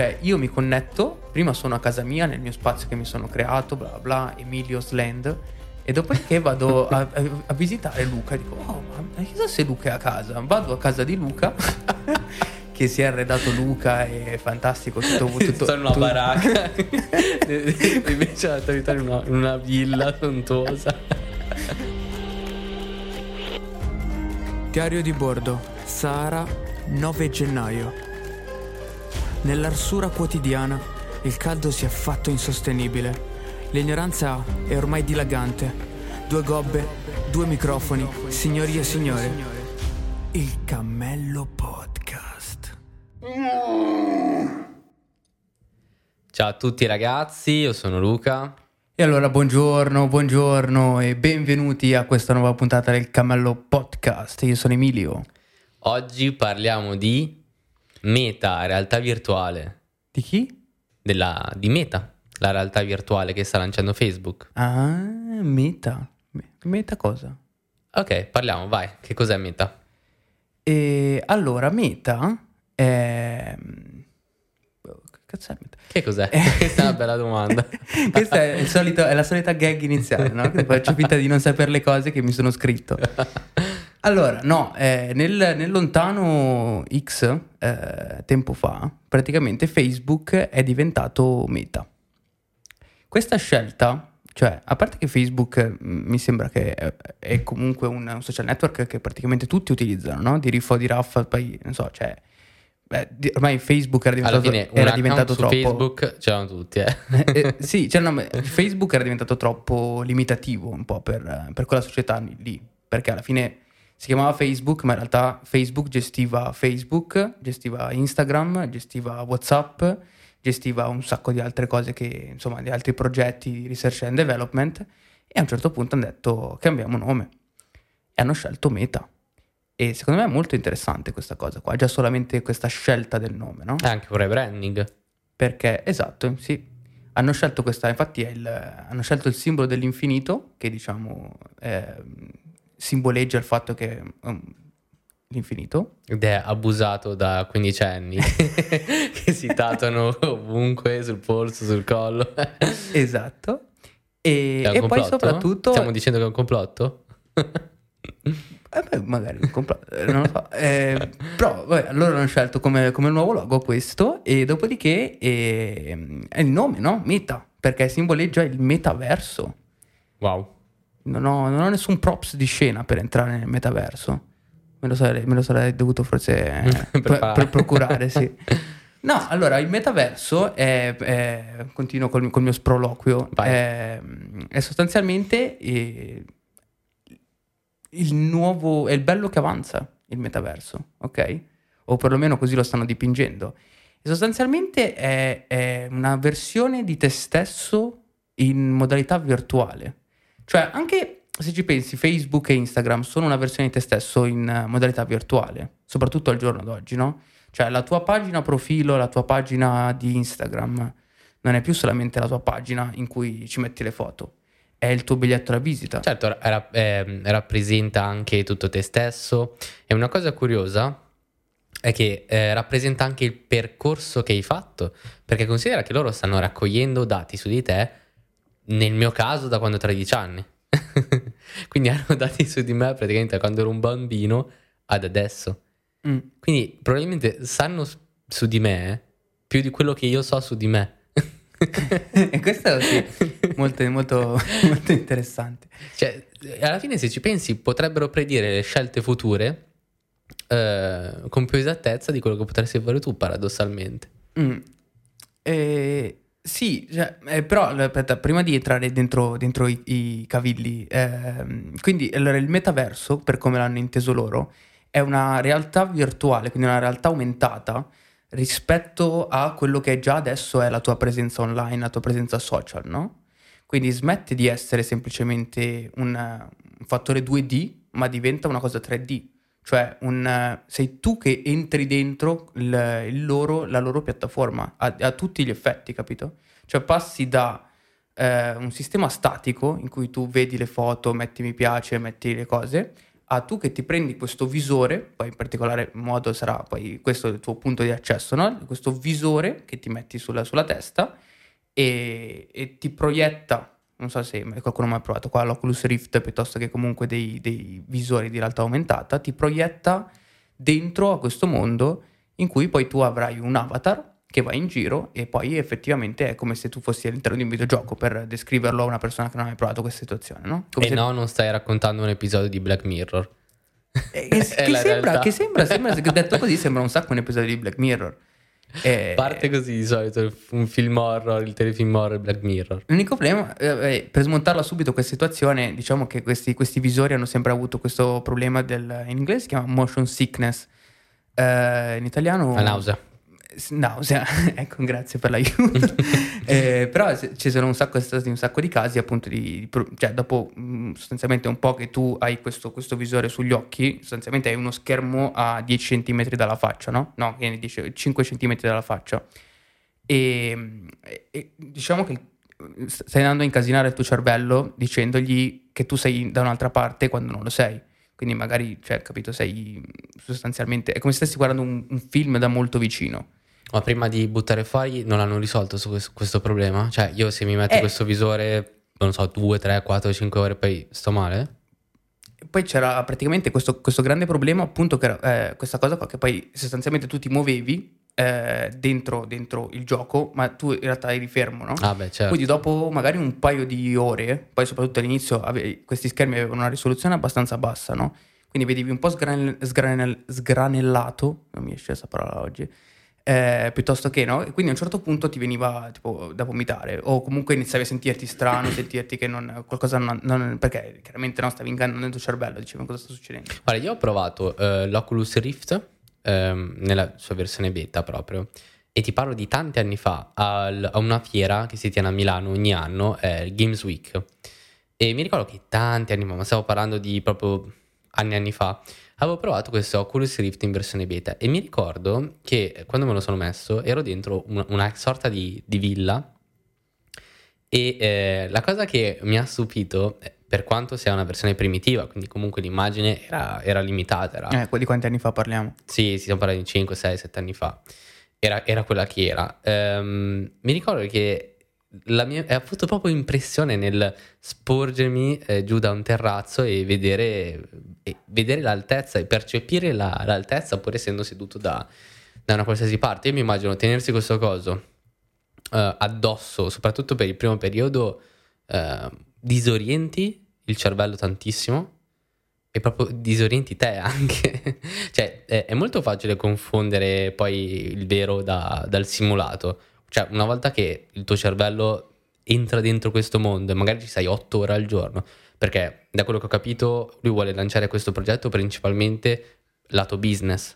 cioè io mi connetto, prima sono a casa mia, nel mio spazio che mi sono creato, bla bla, Emilio's Land, e dopodiché vado a, a, a visitare Luca, dico, oh, ma chissà se Luca è a casa, vado a casa di Luca. che si è arredato Luca è fantastico tutto, tutto sono una tutto. baracca invece la tua vita in una, in una villa sontuosa Diario di bordo, Sahara, 9 gennaio. Nell'arsura quotidiana il caldo si è fatto insostenibile. L'ignoranza è ormai dilagante. Due gobbe, due microfoni, signori e signore. Il Cammello Podcast. ciao a tutti ragazzi io sono Luca E allora buongiorno, buongiorno e benvenuti a questa nuova puntata del Cammello Podcast. Io sono Emilio. oggi parliamo di meta realtà virtuale Di chi? della, di meta la realtà virtuale che sta lanciando Facebook Ah, Meta. Me- Meta cosa? ok parliamo vai che cos'è meta E allora, Meta è... Che cazzo è Meta? che cos'è questa è una bella domanda Questa è, il solito- è la solita gag iniziale, no? Che faccio finta di non sapere le cose che mi sono scritto. Allora, no, eh, nel, nel lontano X eh, tempo fa, praticamente Facebook è diventato Meta. Questa scelta, cioè, a parte che Facebook mi sembra che è, è comunque un, un social network che praticamente tutti utilizzano, no? Di Riffo, di Raffa, poi non so, cioè, beh, ormai Facebook era alla diventato, fine un era diventato troppo. Facebook c'erano tutti eh. Eh, sì, cioè, no, Facebook era diventato troppo limitativo un po' per, per quella società lì, perché alla fine si chiamava Facebook, ma in realtà Facebook gestiva Facebook, gestiva Instagram, gestiva WhatsApp, gestiva un sacco di altre cose che, insomma, di altri progetti di research and development e a un certo punto hanno detto cambiamo nome e hanno scelto Meta. E secondo me è molto interessante questa cosa qua, già solamente questa scelta del nome, no? È anche un rebranding Perché, esatto, sì. Hanno scelto questa, infatti è il, hanno scelto il simbolo dell'infinito, che diciamo eh, simboleggia il fatto che um, l'infinito. ed è abusato da quindicenni che si tatuano ovunque sul polso, sul collo. Esatto. E, e poi soprattutto... Stiamo dicendo che è un complotto? Eh beh, magari un complotto, eh, non lo so. Eh, però vabbè, allora hanno scelto come, come nuovo logo questo e dopodiché eh, è il nome, no? Meta, perché simboleggia il metaverso. Wow. Non ho, non ho nessun props di scena per entrare nel metaverso. Me lo sarei, me lo sarei dovuto forse eh, per, per procurare, sì. No, allora il metaverso è, è- continuo col, col mio sproloquio, è, è sostanzialmente eh, il nuovo, è il bello che avanza il metaverso, ok? O perlomeno così lo stanno dipingendo. E sostanzialmente è, è una versione di te stesso in modalità virtuale. Cioè, anche se ci pensi, Facebook e Instagram sono una versione di te stesso in eh, modalità virtuale, soprattutto al giorno d'oggi, no? Cioè, la tua pagina profilo, la tua pagina di Instagram non è più solamente la tua pagina in cui ci metti le foto, è il tuo biglietto da visita. Certo, ra- ehm, rappresenta anche tutto te stesso. E una cosa curiosa è che eh, rappresenta anche il percorso che hai fatto, perché considera che loro stanno raccogliendo dati su di te, nel mio caso da quando ho 13 anni. Quindi hanno dati su di me praticamente da quando ero un bambino ad adesso. Mm. Quindi probabilmente sanno su di me più di quello che io so su di me. e questo è sì, molto, molto, molto interessante. Cioè, alla fine, se ci pensi, potrebbero predire le scelte future eh, con più esattezza di quello che potresti fare tu, paradossalmente. Mm. Eh, sì, cioè, eh, però aspetta, prima di entrare dentro, dentro i, i cavilli, ehm, quindi allora, il metaverso, per come l'hanno inteso loro, è una realtà virtuale, quindi una realtà aumentata rispetto a quello che già adesso è la tua presenza online, la tua presenza social, no? Quindi smette di essere semplicemente un, un fattore 2D, ma diventa una cosa 3D. Cioè, un, eh, sei tu che entri dentro il, il loro, la loro piattaforma a, a tutti gli effetti, capito? Cioè, passi da eh, un sistema statico in cui tu vedi le foto, metti mi piace, metti le cose, a tu che ti prendi questo visore, poi in particolare modo sarà poi questo il tuo punto di accesso, no? questo visore che ti metti sulla, sulla testa e, e, ti proietta, non so se qualcuno ha provato qua l'Oculus Rift piuttosto che comunque dei, dei visori di realtà aumentata, ti proietta dentro a questo mondo in cui poi tu avrai un avatar che va in giro e poi effettivamente è come se tu fossi all'interno di un videogioco per descriverlo a una persona che non ha mai provato questa situazione, no? Come e se... no, non stai raccontando un episodio di Black Mirror. Eh, che, sembra, che, sembra, sembra, detto così, sembra un sacco un episodio di Black Mirror. Eh, Parte così di solito un film horror, il telefilm horror Black Mirror. L'unico problema, eh, per smontarla subito questa situazione, diciamo che questi, questi, visori hanno sempre avuto questo problema del, in inglese si chiama motion sickness, eh, in italiano... La nausea nausea, ecco grazie per l'aiuto, eh, però ci sono un sacco, stati un sacco di casi appunto di, cioè dopo mm, sostanzialmente un po' che tu hai questo, questo, visore sugli occhi, sostanzialmente hai uno schermo a 10 cm dalla faccia, no? No, che ne dice 5 cm dalla faccia e, e diciamo che stai andando a incasinare il tuo cervello dicendogli che tu sei da un'altra parte quando non lo sei. Quindi magari, cioè, capito, sei sostanzialmente... È come se stessi guardando un, un film da molto vicino. Ma prima di buttare fuori non hanno risolto questo, questo, problema? Cioè, io se mi metto eh. questo visore, non so, 2, 3, 4, 5 ore, poi sto male? Poi c'era praticamente questo, questo grande problema, appunto, che era eh, questa cosa qua, che poi sostanzialmente tu ti muovevi eh, dentro, dentro, il gioco, ma tu in realtà eri fermo, no? Ah, beh, certo. Quindi dopo magari un paio di ore, poi soprattutto all'inizio ave- questi schermi avevano una risoluzione abbastanza bassa, no? Quindi vedevi un po' sgranel- sgranel- sgranellato, non mi esce questa parola oggi, eh, piuttosto che no, e quindi a un certo punto ti veniva tipo da vomitare. O comunque iniziavi a sentirti strano, sentirti che non, qualcosa non, non perché chiaramente no, stavi ingannando il tuo cervello, dicevi cosa sta succedendo. Guarda, io ho provato uh, l'Oculus Rift ehm, nella sua versione beta proprio e ti parlo di tanti anni fa al, a una fiera che si tiene a Milano ogni anno, eh, Games Week. E mi ricordo che tanti anni fa, ma stavo parlando di proprio anni anni fa, avevo provato questo Oculus Rift in versione beta e mi ricordo che quando me lo sono messo ero dentro una, una sorta di, di, villa e eh, la cosa che mi ha stupito, eh, per quanto sia una versione primitiva, quindi comunque l'immagine era, era limitata. Era... Eh, di quanti anni fa parliamo? Sì, stiamo parlando di 5, 6, 7 anni fa. Era, era quella che era. Um, mi ricordo che la mia, ho avuto proprio impressione nel sporgermi eh, giù da un terrazzo e vedere, e vedere l'altezza e percepire la, l'altezza pur essendo seduto da, da, una qualsiasi parte. Io mi immagino tenersi questo coso uh, addosso, soprattutto per il primo periodo, uh, disorienti il cervello tantissimo e proprio disorienti te anche. cioè è, è, molto facile confondere poi il vero da, dal simulato cioè, una volta che il tuo cervello entra dentro questo mondo e magari ci sei otto ore al giorno, perché da quello che ho capito lui vuole lanciare questo progetto principalmente lato business.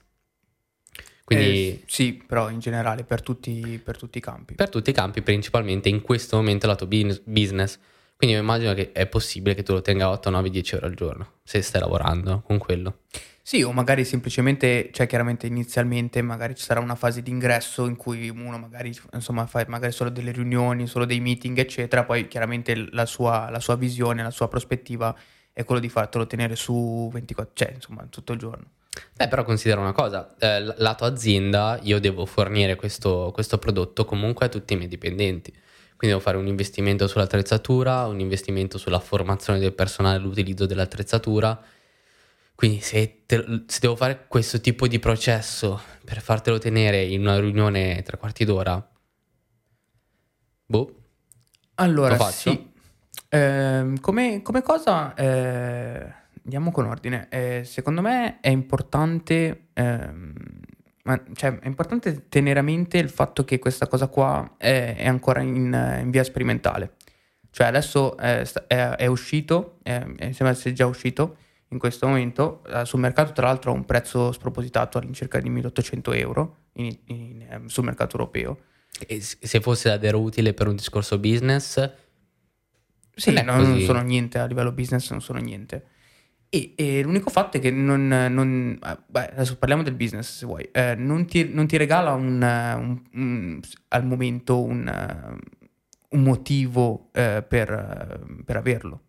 Quindi, eh, sì, però in generale per tutti, per tutti, i campi. Per tutti i campi, principalmente in questo momento lato business. Quindi mi immagino che è possibile che tu lo tenga 8, 9, 10 ore al giorno, se stai lavorando con quello. Sì, o magari semplicemente, cioè chiaramente inizialmente magari ci sarà una fase di ingresso in cui uno magari, insomma, fa magari solo delle riunioni, solo dei meeting, eccetera, poi chiaramente la sua, la sua visione, la sua prospettiva è quello di fartelo tenere su 24, cioè insomma tutto il giorno. Beh, però considera una cosa, eh, lato azienda io devo fornire questo, questo prodotto comunque a tutti i miei dipendenti. Quindi devo fare un investimento sull'attrezzatura, un investimento sulla formazione del personale all'utilizzo dell'attrezzatura quindi se, te, se, devo fare questo tipo di processo per fartelo tenere in una riunione tre quarti d'ora, boh. Allora, sì. Eh, come, come, cosa, eh, andiamo con ordine. Eh, secondo me è importante, ehm, cioè, è importante tenere a mente il fatto che questa cosa qua è, è ancora in, in, via sperimentale. Cioè adesso è, è uscito, mi sembra essere già uscito, in questo momento eh, sul mercato tra l'altro ha un prezzo spropositato all'incirca di 1800 euro in, in, eh, sul mercato europeo. E se fosse davvero utile per un discorso business? Sì, non, non sono niente a livello business, non sono niente. E, e l'unico fatto è che non, non eh, beh, adesso parliamo del business se vuoi, eh, non, ti, non, ti, regala un, un, un, al momento un, motivo eh, per, per averlo.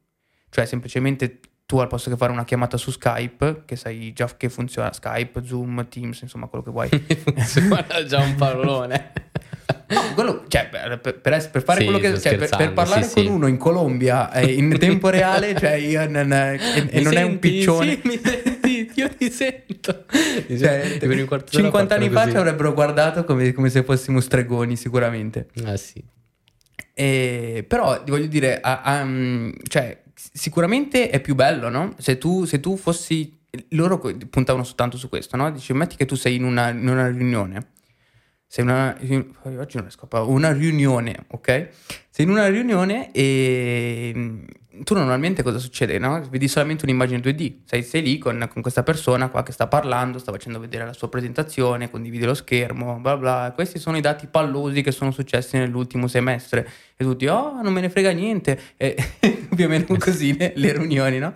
Cioè semplicemente tu al posto che fare una chiamata su Skype, che sai già che funziona Skype, Zoom, Teams, insomma quello che vuoi. funziona già un parolone. No, quello, cioè, per, per- per fare Sì, quello che cioè, per, per parlare sì, con sì. uno in Colombia eh, in tempo reale, cioè io non- e, e Mi non è un senti? piccione. Mi senti? Io ti sento. Cioè, un quarto d'ora 50 anni fa ci avrebbero guardato come, come se fossimo stregoni, sicuramente. Ah sì. E- però voglio dire, a- a- mm, cioè, sicuramente è più bello, no? Se tu, se tu fossi. Loro puntavano soltanto su questo, no? Dici, metti che tu sei in una, in una riunione. Sei in una. oggi non riesco a parlare. Una riunione, ok? Sei in una riunione e. Tu normalmente cosa succede, no? Vedi solamente un'immagine 2D. Sei, sei lì con, con questa persona qua che sta parlando, sta facendo vedere la sua presentazione, condivide lo schermo, bla bla. Questi sono i dati pallosi che sono successi nell'ultimo semestre. E tutti, oh, non me ne frega niente. E più o meno così le, le riunioni, no?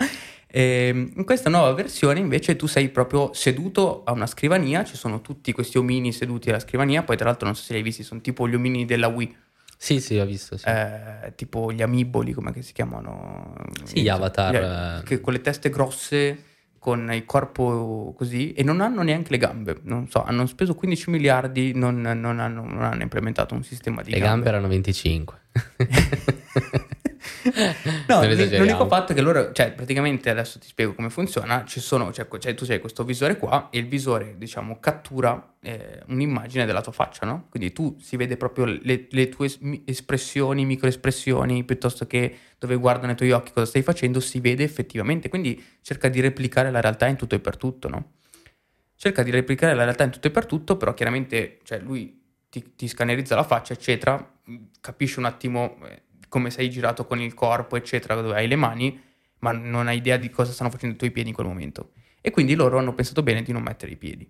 E in questa nuova versione invece tu sei proprio seduto a una scrivania, ci sono tutti questi omini seduti alla scrivania, poi tra l'altro non so se li hai visti, sono tipo gli omini della Wii, Sì, sì, ho visto. Sì. eh, tipo gli amiboli, come si chiamano? Sì, gli avatar, Gli- eh. che con le teste grosse, con il corpo così, e non hanno neanche le gambe, non so, hanno speso 15 miliardi, non, non hanno, non hanno implementato un sistema di Le gambe erano 25. No, l'unico fatto è che loro, cioè praticamente adesso ti spiego come funziona, ci sono, cioè, cioè, tu hai questo visore qua e il visore diciamo cattura eh, un'immagine della tua faccia, no? Quindi tu si vede proprio le, le tue espressioni, microespressioni, piuttosto che dove guardano i tuoi occhi cosa stai facendo, si vede effettivamente, quindi cerca di replicare la realtà in tutto e per tutto, no? Cerca di replicare la realtà in tutto e per tutto, però chiaramente cioè, lui ti, ti scannerizza la faccia, eccetera, mh, capisce un attimo eh, come sei girato con il corpo, eccetera, dove hai le mani, ma non hai idea di cosa stanno facendo i tuoi piedi in quel momento. E quindi loro hanno pensato bene di non mettere i piedi.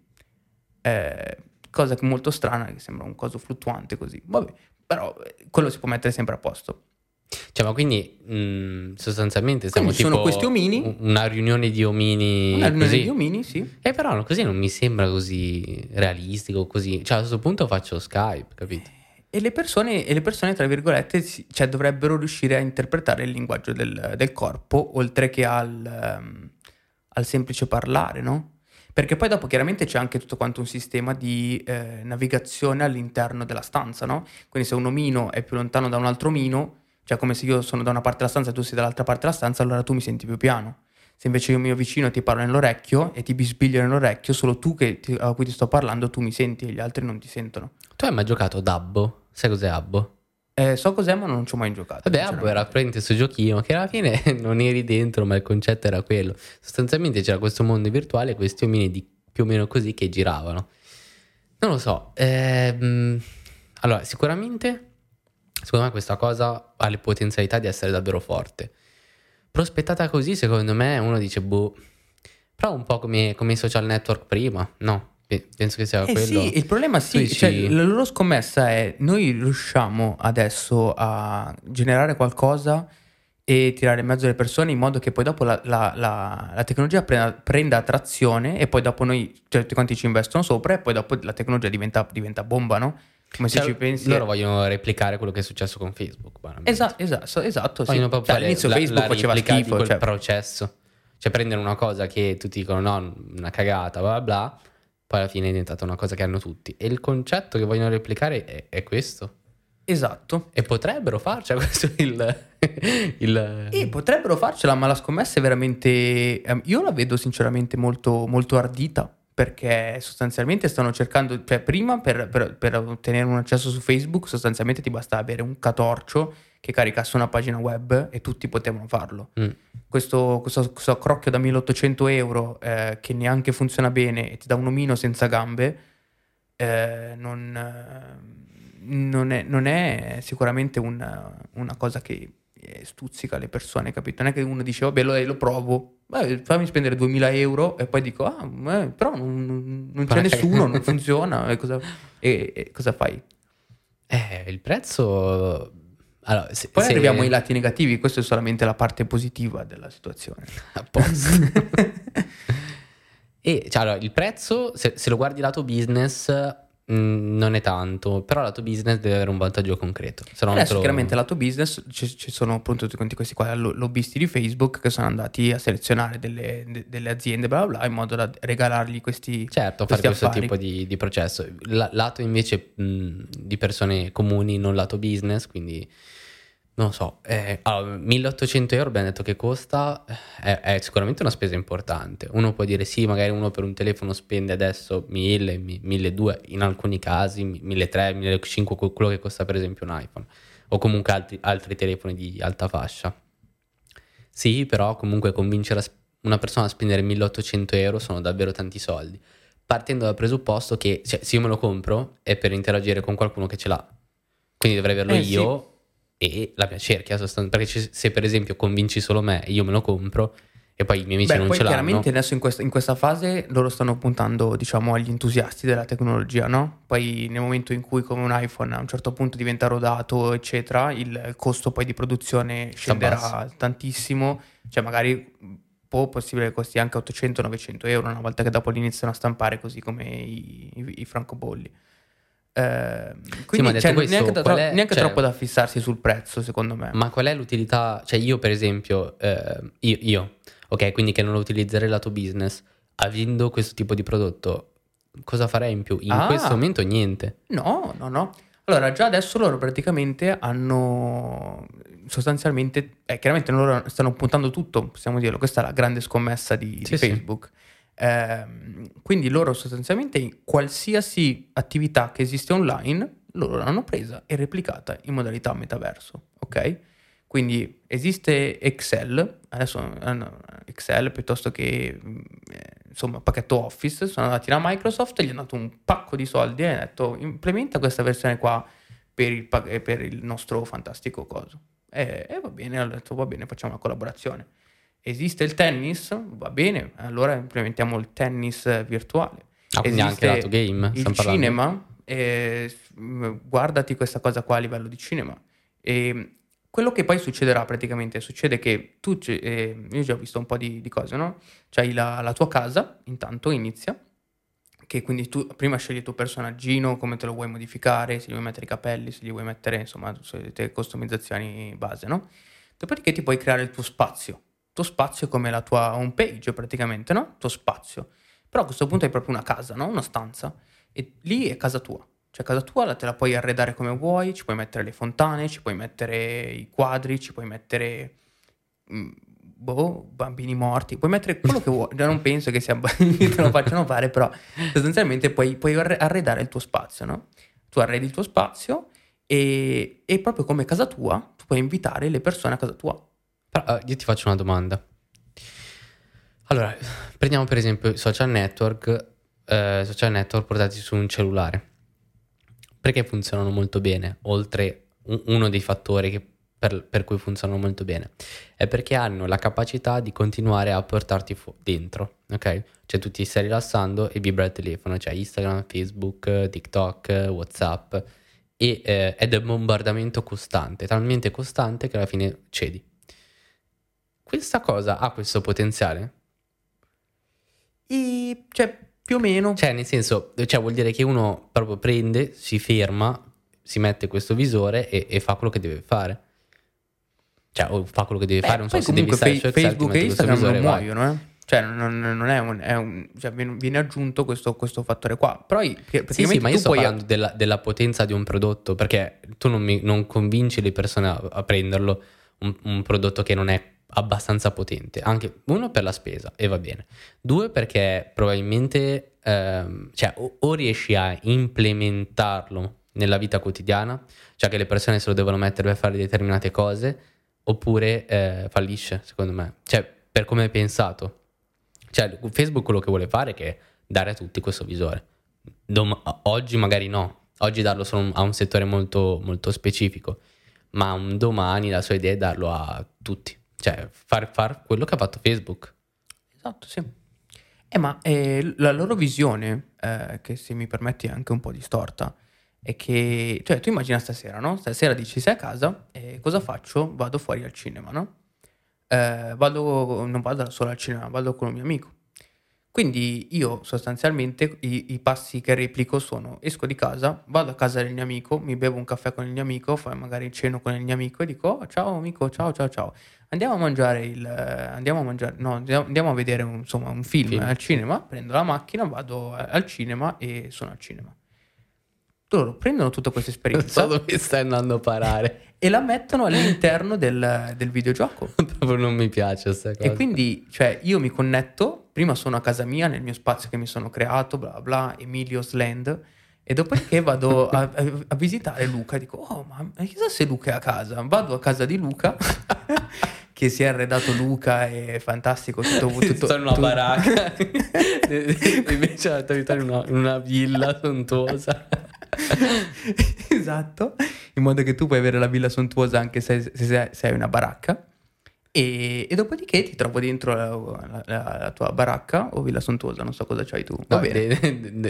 Eh, cosa molto strana, che sembra un coso fluttuante così. Vabbè, però eh, quello si può mettere sempre a posto. Cioè, ma quindi mh, sostanzialmente siamo Quindi sono tipo questi omini. un- una riunione di omini Una riunione così. di omini, sì. Eh, però così non mi sembra così realistico, così. Cioè, a questo punto faccio Skype, capito? E le persone, e le persone tra virgolette, cioè, dovrebbero riuscire a interpretare il linguaggio del, del corpo, oltre che al, ehm, al semplice parlare, no? Perché poi dopo chiaramente c'è anche tutto quanto un sistema di eh, navigazione all'interno della stanza, no? Quindi se un omino è più lontano da un altro omino, cioè come se io sono da una parte della stanza e tu sei dall'altra parte della stanza, allora tu mi senti più piano. Se invece io mio vicino ti parlo nell'orecchio e ti bisbiglio nell'orecchio, solo tu ti- a cui ti sto parlando, tu mi senti e gli altri non ti sentono. Tu hai mai giocato ad Abbo? Sai cos'è Abbo? Eh, so cos'è, ma non ci ho mai giocato. Vabbè, Abbo era praticamente questo giochino che alla fine non eri dentro, ma il concetto era quello. Sostanzialmente c'era questo mondo virtuale, questi omini di più o meno così che giravano. Non lo so. ehm, allora, sicuramente, secondo me questa cosa ha le potenzialità di essere davvero forte. Prospettata così, secondo me, uno dice, boh, però un po' come, come i social network prima, no? Pe- Penso che sia Eh quello. sì, il problema sì, dici- cioè, la loro scommessa è noi riusciamo adesso a generare qualcosa e tirare in mezzo le persone in modo che poi dopo la, la- la- la tecnologia prenda, prenda trazione e poi dopo noi, cioè, tutti quanti ci investono sopra e poi dopo la tecnologia diventa, diventa bomba, no? Come se Cioè, ci pensi... Loro vogliono replicare quello che è successo con Facebook. Esatto, esatto, esatto. sì. Proprio Cioè, all'inizio Facebook faceva schifo, quel cioè, processo. Cioè prendere una cosa che tutti dicono no, una cagata, bla bla bla, poi alla fine è diventata una cosa che hanno tutti. E il concetto che vogliono replicare è, è questo. esatto. E potrebbero farci questo è il... il E potrebbero farcela, ma la scommessa è veramente. ehm, io la vedo sinceramente molto, molto ardita. Perché sostanzialmente stanno cercando. Cioè, prima per, per- per ottenere un accesso su Facebook, sostanzialmente ti basta avere un catorcio che caricasse una pagina web e tutti potevano farlo. Mm. Questo, questo, questo crocchio da 1800 euro eh, che neanche funziona bene e ti dà un omino senza gambe, eh, non, eh, non è, non è sicuramente una, una cosa che eh, stuzzica le persone, capito? Non è che uno dice, vabbè, lo, lo provo, Beh, fammi spendere 2000 euro e poi dico, ah, eh, però non, non c'è nessuno, non funziona, e cosa, e- e cosa fai? Eh, il prezzo... Allora, se, Poi se- arriviamo ai lati negativi, questa è solamente la parte positiva della situazione. A posto. e cioè, allora, il prezzo, se, se lo guardi lato business, Mm, non è tanto, però lato business deve avere un vantaggio concreto. Se no Adesso lo- chiaramente lato business ci, ci sono appunto tutti questi qua lo- lobbisti di Facebook che sono andati a selezionare delle, de- delle aziende bla bla bla in modo da regalargli questi... Certo, fare questi questo affari. tipo di, di processo. La- lato invece mh, di persone comuni, non lato business, quindi non so. eh, allora, 1800 euro abbiamo detto che costa, eh, è, è sicuramente una spesa importante. Uno può dire sì, magari uno per un telefono spende adesso 1000, mi- 1200, in alcuni casi 1300, 1500, quello che costa per esempio un iPhone, o comunque altri, altri telefoni di alta fascia. Sì, però comunque convincere una persona a spendere 1800 euro sono davvero tanti soldi. Partendo dal presupposto che cioè, se io me lo compro è per interagire con qualcuno che ce l'ha. Quindi dovrei averlo Eh, io e la mia cerchia. Perché se per esempio convinci solo me e io me lo compro e poi i miei amici Beh, non poi ce l'hanno. chiaramente adesso in questa, in questa fase loro stanno puntando diciamo agli entusiasti della tecnologia, no? Poi nel momento in cui come un iPhone a un certo punto diventa rodato eccetera, il costo poi di produzione scenderà tantissimo, cioè magari può possibile che costi anche 800-900 euro una volta che dopo li iniziano a stampare così come i, i- i francobolli. Eh, quindi detto cioè, questo, neanche, da- è- neanche cioè- troppo da fissarsi sul prezzo secondo me. Ma qual è l'utilità? Cioè, io, per esempio, eh, io, io, ok, quindi che non lo utilizzerei lato business, avendo questo tipo di prodotto, cosa farei in più? In Ah. questo momento niente. No, no, no. Allora, già adesso loro praticamente hanno sostanzialmente, eh, chiaramente loro stanno puntando tutto, possiamo dirlo, questa è la grande scommessa di, di Sì, sì. Ehm, quindi loro sostanzialmente in qualsiasi attività che esiste online, loro l'hanno presa e replicata in modalità metaverso, ok? Quindi esiste Excel, adesso hanno Excel piuttosto che mm, eh, insomma pacchetto Office, sono andati da Microsoft e gli hanno dato un pacco di soldi e hanno detto implementa questa versione qua per il, eh, per il nostro fantastico coso. E, e va bene, hanno detto va bene, facciamo una collaborazione. Esiste il tennis? Va bene, allora implementiamo il tennis virtuale. Ah, quindi anche Esiste lato game? Il cinema, eh, guardati questa cosa qua a livello di cinema. E quello che poi succederà praticamente, succede che tu, eh, io già ho visto un po' di, di cose, no? C'hai la, la tua casa, intanto inizia, che quindi tu prima scegli il tuo personaggino, come te lo vuoi modificare, se gli vuoi mettere i capelli, se gli vuoi mettere, insomma, solite customizzazioni base, no? Dopodiché ti puoi creare il tuo spazio. Tuo spazio è come la tua home page praticamente, no? Tuo spazio. Però a questo punto hai proprio una casa, no? Una stanza. E lì è casa tua. Cioè casa tua te la puoi arredare come vuoi, ci puoi mettere le fontane, ci puoi mettere i quadri, ci puoi mettere mm, boh, bambini morti, puoi mettere quello che vuoi. Non penso che, sia, te lo facciano fare, però sostanzialmente puoi, puoi arre- arredare il tuo spazio, no? Tu arredi il tuo spazio e, e proprio come casa tua, tu puoi invitare le persone a casa tua. Però, eh, io ti faccio una domanda. Allora, prendiamo per esempio i social network, eh, social network portati su un cellulare. Perché funzionano molto bene? Oltre un- uno dei fattori che- per, per cui funzionano molto bene è perché hanno la capacità di continuare a portarti fu- dentro, ok? Cioè tu ti stai rilassando e vibra il telefono, cioè Instagram, Facebook, TikTok, Whatsapp e, eh, ed è un bombardamento costante, talmente costante che alla fine cedi. Questa cosa ha questo potenziale? E, cioè, più o meno. Cioè, nel senso, cioè, vuol dire che uno proprio prende, si ferma, si mette questo visore e, e fa quello che deve fare. Cioè, o fa quello che deve Beh, fare, non so se devi stare su Fe- Excel, ti Facebook e Instagram non visore e vai. muoiono, eh. Cioè, non, non è un, è un- cioè, viene aggiunto questo, questo fattore qua. Però Sì, sì, ma io sto parlando della, della potenza di un prodotto, perché tu non, mi- non convinci le persone a, a prenderlo, un, un prodotto che non è abbastanza potente. Anche uno per la spesa, e va bene. Due perché probabilmente ehm, cioè, o, o riesci a implementarlo nella vita quotidiana, cioè che le persone se lo devono mettere per fare determinate cose, oppure eh, fallisce, secondo me. Cioè, per come è pensato. Cioè, Facebook quello che vuole fare è che dare a tutti questo visore. Dom- oggi magari no, oggi darlo solo a un settore molto, molto specifico, ma un domani la sua idea è darlo a tutti, cioè far, far quello che ha fatto Facebook. Esatto, sì. Eh, ma eh, la loro visione, eh, che se mi permetti è anche un po' distorta, è che, cioè, tu immagina stasera, no? Stasera dici sei a casa e cosa faccio? Vado fuori al cinema, no? Eh, vado, non vado solo al cinema, vado con un mio amico. Quindi io sostanzialmente i, i passi che replico sono esco di casa, vado a casa del mio amico, mi bevo un caffè con il mio amico, poi magari ceno con il mio amico e dico oh, ciao amico, ciao ciao ciao. Andiamo a mangiare il andiamo a mangiare no, andiamo a vedere un, insomma, un film, film, al cinema, prendo la macchina, vado al cinema e sono al cinema. Loro prendono tutta questa esperienza. Non so dove stai andando a parare e la mettono all'interno del, del videogioco. Proprio non mi piace questa cosa. E quindi, cioè, io mi connetto, prima sono a casa mia, nel mio spazio che mi sono creato, bla bla, Emilio's Land, e dopodiché vado a, a, a visitare Luca e dico, oh, ma chissà se Luca è a casa. Vado a casa di Luca, che si è arredato Luca, è fantastico. Tutto, tutto, Sto in una tutto. baracca, invece tua vita in una, in una villa sontuosa. esatto, in modo che tu puoi avere la villa sontuosa anche se, se, se hai una baracca. E, e, dopodiché ti trovo dentro la, la, la, tua baracca o villa sontuosa, non so cosa c'hai tu. Va no, bene.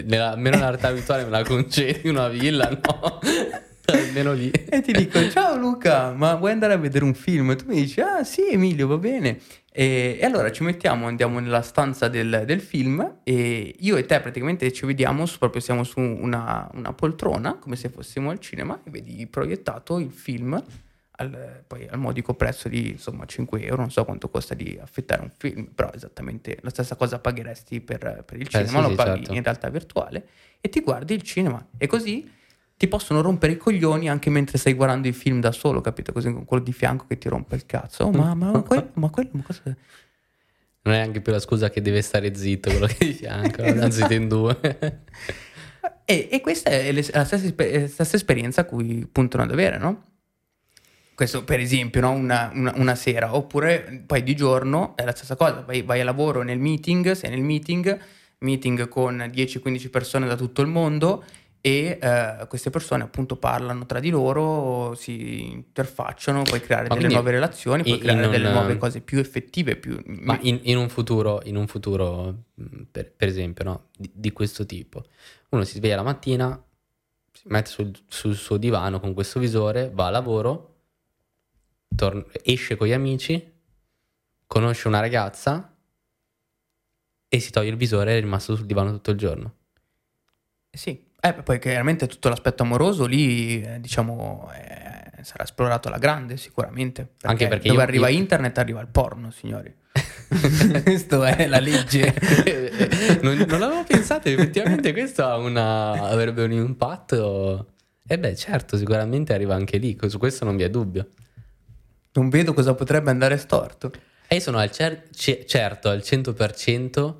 Nella, almeno nella realtà abituale me la concedi una villa, no? Almeno lì. E ti dico, ciao Luca, ma vuoi andare a vedere un film? E tu mi dici, ah sì Emilio, va bene. E, e, allora ci mettiamo, andiamo nella stanza del, del, film e io e te praticamente ci vediamo, su, proprio siamo su una, una, poltrona, come se fossimo al cinema, e vedi proiettato il film al, poi al modico prezzo di insomma 5 euro, non so quanto costa di affittare un film, però esattamente la stessa cosa pagheresti per, per il eh, cinema, eh, sì, lo paghi certo. in realtà virtuale e ti guardi il cinema e così ti possono rompere i coglioni anche mentre stai guardando il film da solo, capito? Così con quello di fianco che ti rompe il cazzo. Oh, ma, ma, quello, ma quello, ma cosa... Non è anche più la scusa che deve stare zitto quello che è di fianco, anzi in due. e, e, questa è la stessa, la stessa, esperienza a cui puntano ad avere, no? Questo per esempio, no? una, una, una, sera, oppure poi di giorno è la stessa cosa, vai, vai a lavoro nel meeting, sei nel meeting, meeting con 10-15 persone da tutto il mondo e eh, queste persone appunto parlano tra di loro, si interfacciano, puoi creare ma delle nuove relazioni, puoi creare un, delle nuove cose più effettive. Più... Ma in, in, un futuro, in un futuro per, per esempio, no? di, di, questo tipo, uno si sveglia la mattina, si mette sul, sul suo divano con questo visore, va a lavoro, torna, esce con gli amici, conosce una ragazza e si toglie il visore e è rimasto sul divano tutto il giorno. Sì, eh, poi chiaramente tutto l'aspetto amoroso lì, eh, diciamo, eh, sarà esplorato alla grande sicuramente. Perché Anche perché dove io, arriva io... internet arriva il porno, signori. questo è la legge. non, non l'avevo pensato, effettivamente questo una, avrebbe un impatto. E eh beh, certo, sicuramente arriva anche lì, su questo non vi è dubbio. Non vedo cosa potrebbe andare storto. E io sono al cer- certo al 100%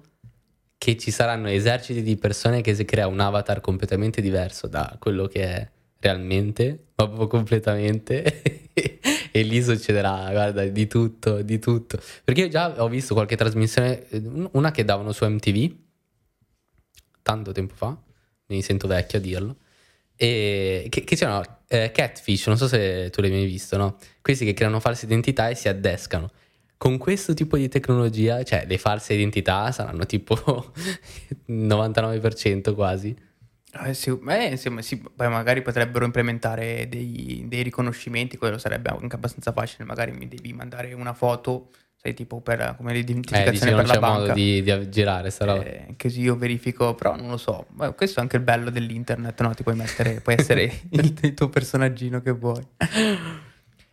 che ci saranno eserciti di persone che si crea un avatar completamente diverso da quello che è realmente, ma proprio completamente. e lì succederà, guarda, di tutto, di tutto. Perché io già ho visto qualche trasmissione, una che davano su MTV, tanto tempo fa, mi sento vecchio a dirlo, e che, che c'erano eh, Catfish, non so se tu l'hai mai visto, no? Questi che creano false identità e si addescano con questo tipo di tecnologia, cioè le false identità saranno tipo 99% quasi. Eh, sì, eh, insomma, sì, poi magari potrebbero implementare dei, dei, riconoscimenti, quello sarebbe anche abbastanza facile, magari mi devi mandare una foto, sai, tipo per come l'identificazione eh, per la banca. modo di, di girare sta roba. Eh, così io verifico, però non lo so, Beh, questo è anche il bello dell'internet, no? Ti puoi mettere, puoi essere il, il tuo personaggino che vuoi.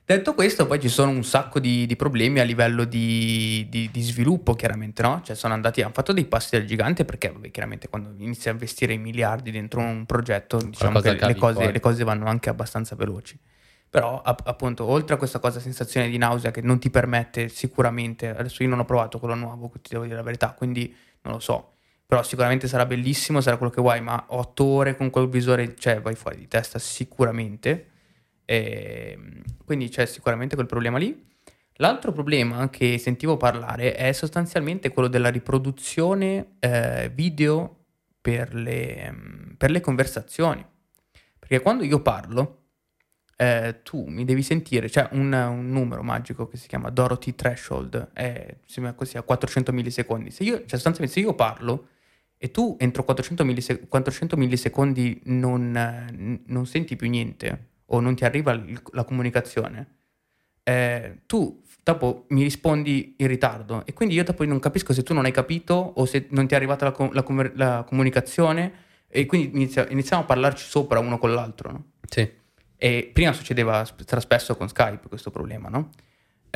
Detto questo, poi ci sono un sacco di, di problemi a livello di, di, di, sviluppo, chiaramente, no? Cioè, sono andati, hanno fatto dei passi del gigante perché, vabbè, chiaramente, quando inizi a investire i miliardi dentro un progetto, diciamo che le cose, le cose, vanno anche abbastanza veloci. Però, appunto, oltre a questa cosa, sensazione di nausea che non ti permette sicuramente, adesso io non ho provato quello nuovo, ti devo dire la verità, quindi non lo so. Però sicuramente sarà bellissimo, sarà quello che vuoi, ma otto ore con quel visore, cioè, vai fuori di testa sicuramente e ehm, quindi c'è sicuramente quel problema lì. L'altro problema che sentivo parlare è sostanzialmente quello della riproduzione eh, video per le, per le, conversazioni. Perché quando io parlo, eh, tu mi devi sentire, c'è un, un, numero magico che si chiama Dorothy Threshold, è, così a 400 millisecondi. Se io, cioè sostanzialmente se io parlo e tu entro 400, millise- 400 millisecondi non, non senti più niente, o non ti arriva la comunicazione, eh, tu dopo mi rispondi in ritardo e quindi io dopo non capisco se tu non hai capito o se non ti è arrivata la, la la comunicazione e quindi inizia- iniziamo a parlarci sopra uno con l'altro, no? Sì. E prima succedeva tra spesso con Skype questo problema, no?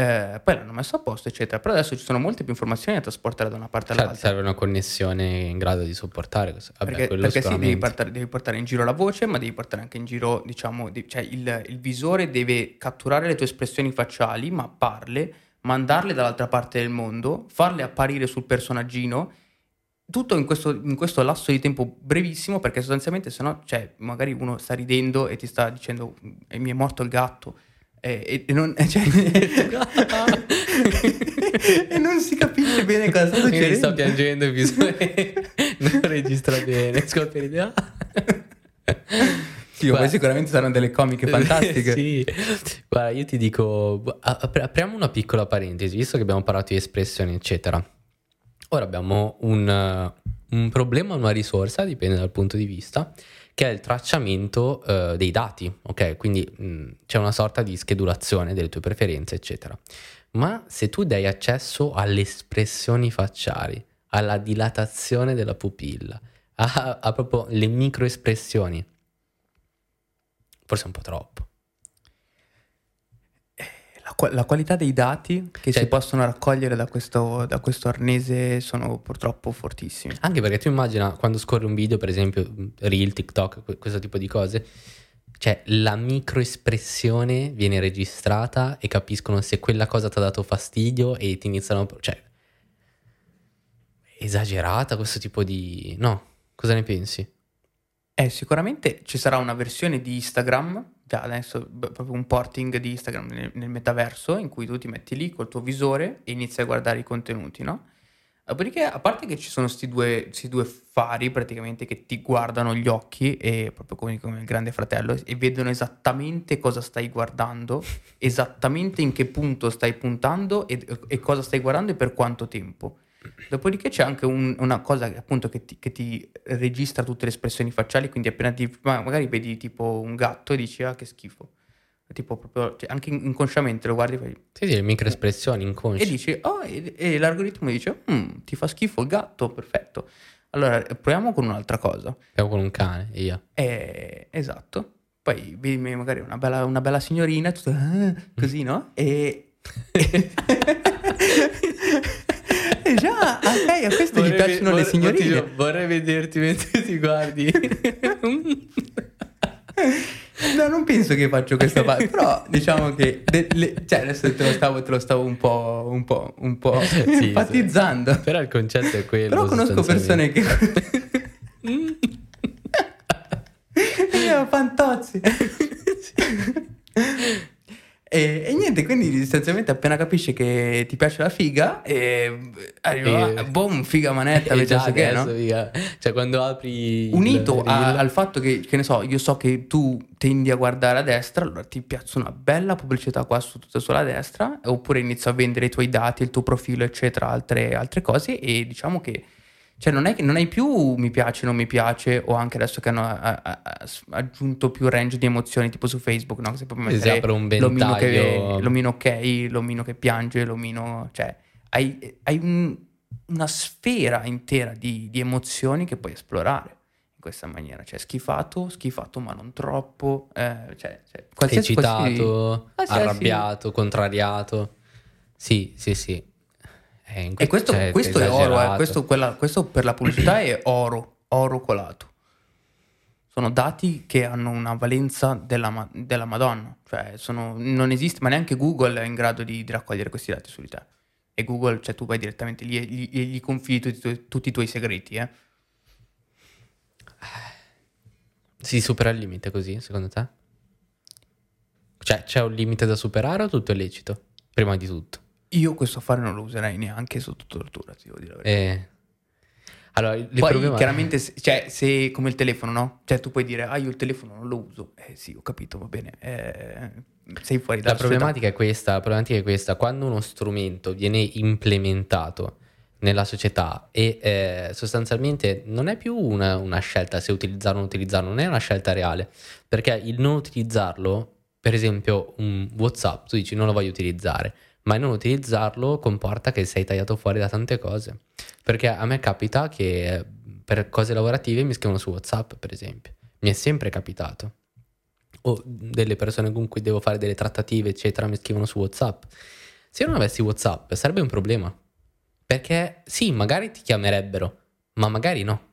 Eh, poi l'hanno messo a posto, eccetera. Però adesso ci sono molte più informazioni da trasportare da una parte Cioè, all'altra. serve una connessione in grado di supportare questo. Vabbè, perché perché sì, devi portare, devi portare in giro la voce, ma devi portare anche in giro, diciamo, di- cioè il, il visore deve catturare le tue espressioni facciali, mapparle, mandarle dall'altra parte del mondo, farle apparire sul personaggino, tutto in questo, in questo lasso di tempo brevissimo, perché sostanzialmente se no, cioè, magari uno sta ridendo e ti sta dicendo "Eh, mi è morto il gatto. E, e- e non, cioè, e non si capisce bene cosa sta succedendo. sta piangendo il visore non registra bene. Scopri l'idea. Sì, poi sicuramente saranno delle comiche fantastiche. sì. Guarda, io ti dico, apriamo una piccola parentesi, visto che abbiamo parlato di espressioni, eccetera. Ora abbiamo un, un problema, una risorsa, dipende dal punto di vista, che è il tracciamento uh, dei dati, ok? Quindi mh, c'è una sorta di schedulazione delle tue preferenze, eccetera. Ma se tu dai accesso alle espressioni facciali, alla dilatazione della pupilla, a, a proprio le microespressioni, forse è un po' troppo. La, qua- la qualità dei dati che Cioè- si possono raccogliere da questo, da questo arnese sono purtroppo fortissimi. Anche perché tu immagina quando scorri un video, per esempio, Reel, TikTok, que- questo tipo di cose, cioè la microespressione viene registrata e capiscono se quella cosa ti ha dato fastidio e ti iniziano... Cioè, esagerata questo tipo di... No, cosa ne pensi? Eh, sicuramente ci sarà una versione di Instagram, già adesso beh, proprio un porting di Instagram nel, nel metaverso, in cui tu ti metti lì col tuo visore e inizi a guardare i contenuti, no? Dopodiché, a parte che ci sono questi due, due fari praticamente che ti guardano gli occhi, e proprio come, come il grande fratello, e vedono esattamente cosa stai guardando, esattamente in che punto stai puntando e, e cosa stai guardando e per quanto tempo. Dopodiché c'è anche un- una cosa che appunto che ti, che ti registra tutte le espressioni facciali, quindi appena ti, ma- magari vedi tipo un gatto e dici ah che schifo. Tipo proprio, cioè, anche in- inconsciamente lo guardi fai- Sì, sì, le microespressioni inconsce. e dici, oh, e, e l'algoritmo dice, "Mm, ti fa schifo il gatto, perfetto. Allora, proviamo con un'altra cosa. Siamo con un cane, io. Eh, esatto. Poi vedi magari una bella, una bella signorina, tutto, "Ah", così, no? E... già, ok, a questo gli piacciono le signorine. vorrei vederti mentre ti guardi. No, non penso che faccio questa parte, però diciamo che... de- le- cioè, adesso te lo stavo, te lo stavo un po', un po', un po' sì. enfatizzando. Però il concetto è quello. Però conosco persone che... Io fantozzi. E, e niente, quindi sostanzialmente appena capisci che ti piace la figa, e arriva, E- boom, figa manetta, invece già che, no? figa. Cioè, quando apri. Unito a- al fatto che, che ne so, io so che tu tendi a guardare a destra, allora ti piazzo una bella pubblicità qua su tutta sulla destra, oppure inizio a vendere i tuoi dati, il tuo profilo, eccetera, altre, altre cose, e diciamo che cioè non è che non hai più mi piace, non mi piace, o anche adesso che hanno a- a- a- aggiunto più range di emozioni, tipo su Facebook, no? Che Si mettere apre un l'omino che, l'omino ok, l'omino che piange, l'omino... Cioè, hai, hai un- una sfera intera di, di emozioni che puoi esplorare in questa maniera. Cioè, schifato, schifato ma non troppo. eh, cioè, cioè, Eccitato, qualsiasi- Ah, sì, arrabbiato, contrariato. Sì, sì, sì. Eh, E questo, cioè, questo è oro, eh, questo, quella- questo per la pubblicità è oro, oro colato. Sono dati che hanno una valenza della, della Madonna, cioè sono- non esiste, ma neanche Google è in grado di, di raccogliere questi dati su di te. E Google, cioè tu vai direttamente lì e gli, gli confidi tutti, i tuoi- tutti i tuoi segreti, eh. Si supera il limite così, secondo te? Cioè, c'è un limite da superare o tutto è lecito? Prima di tutto. Io questo affare non lo userei neanche sotto tortura, ti devo dire la verità. Eh. Allora, il Poi problema chiaramente, se- cioè, se come il telefono, no? Cioè, tu puoi dire, ah, io il telefono non lo uso. Eh sì, ho capito, va bene. Eh, sei fuori La dalla società. problematica è questa, la problematica è questa, quando uno strumento viene implementato nella società e eh, sostanzialmente non è più una, una scelta se utilizzarlo o non utilizzarlo, non è una scelta reale, perché il non utilizzarlo per esempio un WhatsApp, tu dici non lo voglio utilizzare, ma non utilizzarlo comporta che sei tagliato fuori da tante cose. Perché a me capita che per cose lavorative mi scrivono su WhatsApp, per esempio. Mi è sempre capitato. O delle persone con cui devo fare delle trattative, eccetera, mi scrivono su WhatsApp. Se io non avessi WhatsApp sarebbe un problema. Perché sì, magari ti chiamerebbero, ma magari no.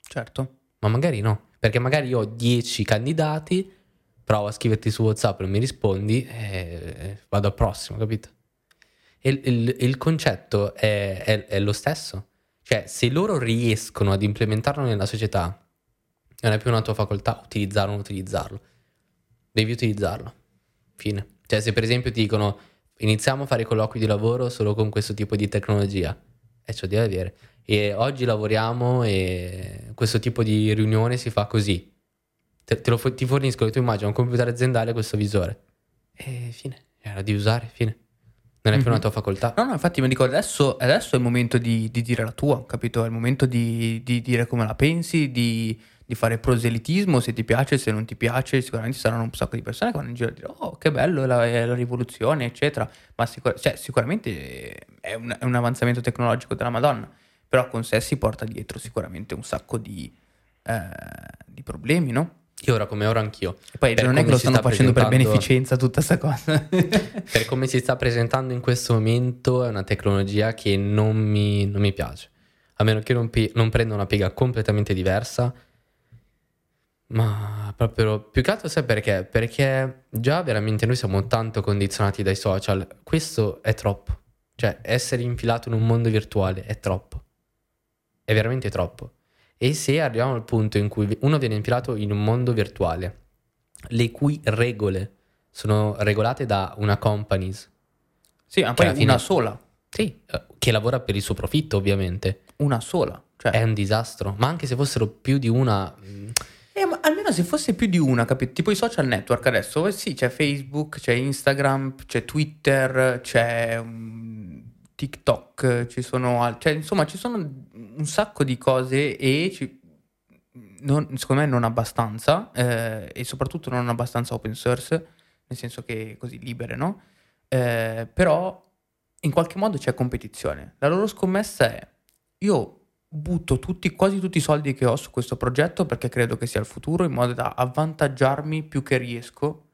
Certo. Ma magari no. Perché magari io ho 10 candidati, provo a scriverti su WhatsApp, non mi rispondi e vado al prossimo, capito? E il, il, concetto è, è, è, lo stesso. Cioè, se loro riescono ad implementarlo nella società, non è più una tua facoltà utilizzarlo o non utilizzarlo. Devi utilizzarlo. Fine. Cioè, se per esempio ti dicono iniziamo a fare colloqui di lavoro solo con questo tipo di tecnologia, e ciò devi avere. E oggi lavoriamo e questo tipo di riunione si fa così te, te lo, ti forniscono le tue immagini un computer aziendale questo visore. E fine, era di usare, fine. Non è più mm-hmm. una tua facoltà. No, no, infatti mi dico adesso, adesso è il momento di, di, dire la tua, capito? È il momento di, di dire come la pensi, di, di, fare proselitismo, se ti piace, se non ti piace, sicuramente saranno un sacco di persone che vanno in giro a dire oh che bello, è la, è la rivoluzione, eccetera. Ma sicur- cioè, sicuramente è un, è un, avanzamento tecnologico della Madonna, però con sé si porta dietro sicuramente un sacco di, eh, di problemi, no? Io ora come ora anch'io. E poi non è che lo stanno facendo per beneficenza tutta questa cosa. per come si sta presentando in questo momento è una tecnologia che non mi, non mi piace. A meno che non, non prenda una piega completamente diversa. Ma proprio più che altro sai perché? Perché già veramente noi siamo tanto condizionati dai social. Questo è troppo. Cioè, essere infilato in un mondo virtuale è troppo. È veramente troppo. E se arriviamo al punto in cui uno viene infilato in un mondo virtuale, le cui regole sono regolate da una companies. Sì, ma poi una fine, sola. Sì, eh, che lavora per il suo profitto ovviamente. Una sola. Cioè. È un disastro. Ma anche se fossero più di una... Mm, eh, ma almeno se fosse più di una, capito? Tipo i social network adesso, eh, sì, c'è Facebook, c'è Instagram, c'è Twitter, c'è TikTok, ci sono... Cioè, insomma, ci sono un sacco di cose e ci, non, secondo me non abbastanza eh, e soprattutto non abbastanza open source, nel senso che così libere, no? Eh, però in qualche modo c'è competizione. La loro scommessa è io butto tutti, quasi tutti i soldi che ho su questo progetto perché credo che sia il futuro in modo da avvantaggiarmi più che riesco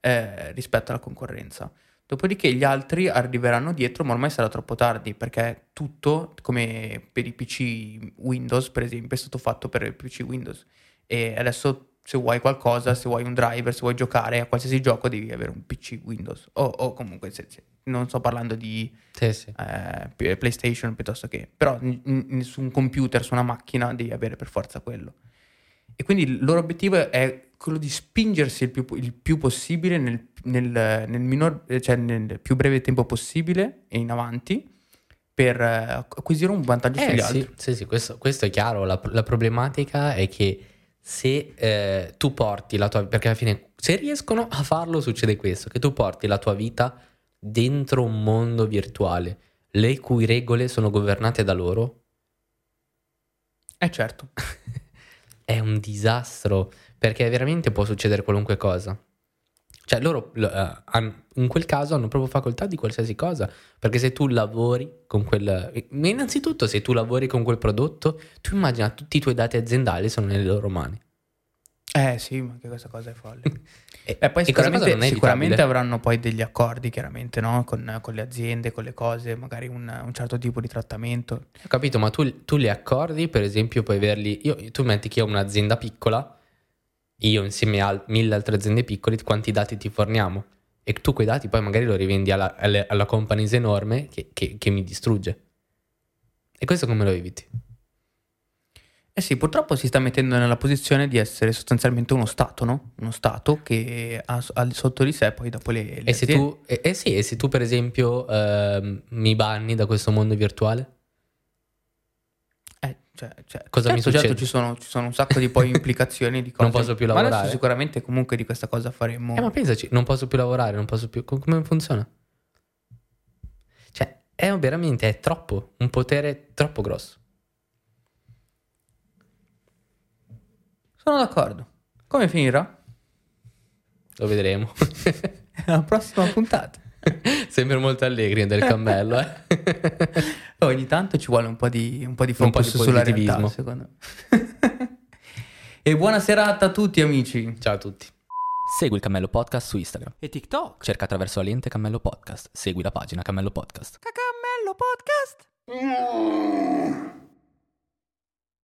eh, rispetto alla concorrenza. Dopodiché gli altri arriveranno dietro, ma ormai sarà troppo tardi perché tutto, come per i PC Windows, per esempio, è stato fatto per i PC Windows. E adesso se vuoi qualcosa, se vuoi un driver, se vuoi giocare a qualsiasi gioco, devi avere un PC Windows. O, o comunque, se, se, non sto parlando di sì, sì. Eh, PlayStation piuttosto che... Però n- su un computer, su una macchina, devi avere per forza quello. E quindi il loro obiettivo è quello di spingersi il più, il più possibile nel, nel, nel, minor, cioè nel, più breve tempo possibile e in avanti per uh, acquisire un vantaggio eh, sugli sì, altri. Sì, sì, questo, questo è chiaro. La, la, problematica è che se eh, tu porti la tua... perché alla fine se riescono a farlo succede questo, che tu porti la tua vita dentro un mondo virtuale, le cui regole sono governate da loro. Eh certo. è un disastro perché veramente può succedere qualunque cosa. Cioè loro uh, in quel caso hanno proprio facoltà di qualsiasi cosa, perché se tu lavori con quel... Innanzitutto se tu lavori con quel prodotto, tu immagina tutti i tuoi dati aziendali sono nelle loro mani. Eh sì, ma che questa cosa è folle. e, e, poi sicuramente, sicuramente, avranno poi degli accordi, chiaramente, no? con, con, le aziende, con le cose, magari un, un certo tipo di trattamento. Ho capito, ma tu, tu, li accordi, per esempio, puoi averli... Io, tu metti che ho un'azienda piccola, io insieme a mille altre aziende piccole, quanti dati ti forniamo? E tu quei dati poi magari lo rivendi alla, alla, alla companies enorme che, che, che mi distrugge. E questo come lo eviti? Eh sì, purtroppo si sta mettendo nella posizione di essere sostanzialmente uno Stato, no? Uno Stato che ha, ha sotto di sé poi dopo le, le e, se tu, eh, eh, sì, e se tu per esempio eh, mi banni da questo mondo virtuale? Cioè, cioè, Cosa certo, mi succede? Certo, ci sono, ci sono un sacco di poi implicazioni di cose. non posso più lavorare. Ma adesso sicuramente comunque di questa cosa faremo... Eh ma pensaci, non posso più lavorare, non posso più... Come funziona? Cioè, è veramente, è troppo, un potere troppo grosso. Sono d'accordo. Come finirà? Lo vedremo. alla prossima puntata. Sembra molto allegri del cammello, eh. Ogni tanto ci vuole un po' di, un po' di Un po' focus di realtà, secondo me. e buona serata a tutti amici. Ciao a tutti. Segui il Cammello Podcast su Instagram. E TikTok. Cerca attraverso la lente Cammello Podcast. Segui la pagina Cammello Podcast. Cacamello Podcast.